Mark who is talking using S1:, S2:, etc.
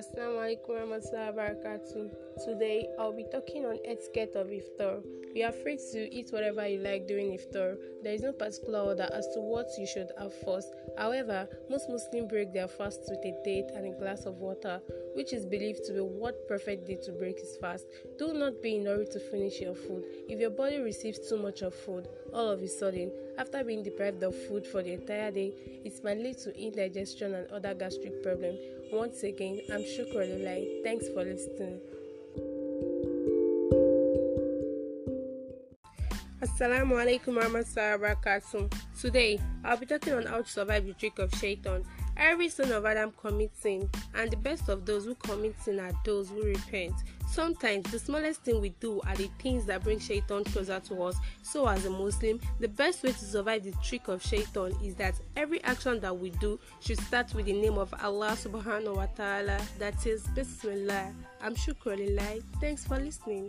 S1: Assalamu alaikum warahmatullahi wabarakatuh. Today I'll be talking on etiquette of iftar. We are free to eat whatever you like during iftar. There is no particular order as to what you should have first. However, most Muslims break their fast with a date and a glass of water, which is believed to be what perfect day to break his fast. Do not be in a hurry to finish your food. If your body receives too much of food all of a sudden, after being deprived of food for the entire day, it might lead to indigestion and other gastric problems. Once again, I'm Shukra Lulai. Thanks for listening. Assalamu alaikum warahmatullahi wabarakatuh. Today, I'll be talking on how to survive the trick of shaitan. Every son of Adam commits sin, and the best of those who commit sin are those who repent. Sometimes the smallest thing we do are the things that bring shaitan closer to us. So, as a Muslim, the best way to survive the trick of shaitan is that every action that we do should start with the name of Allah subhanahu wa ta'ala, that is Bismillah. I'm Shukra Thanks for listening.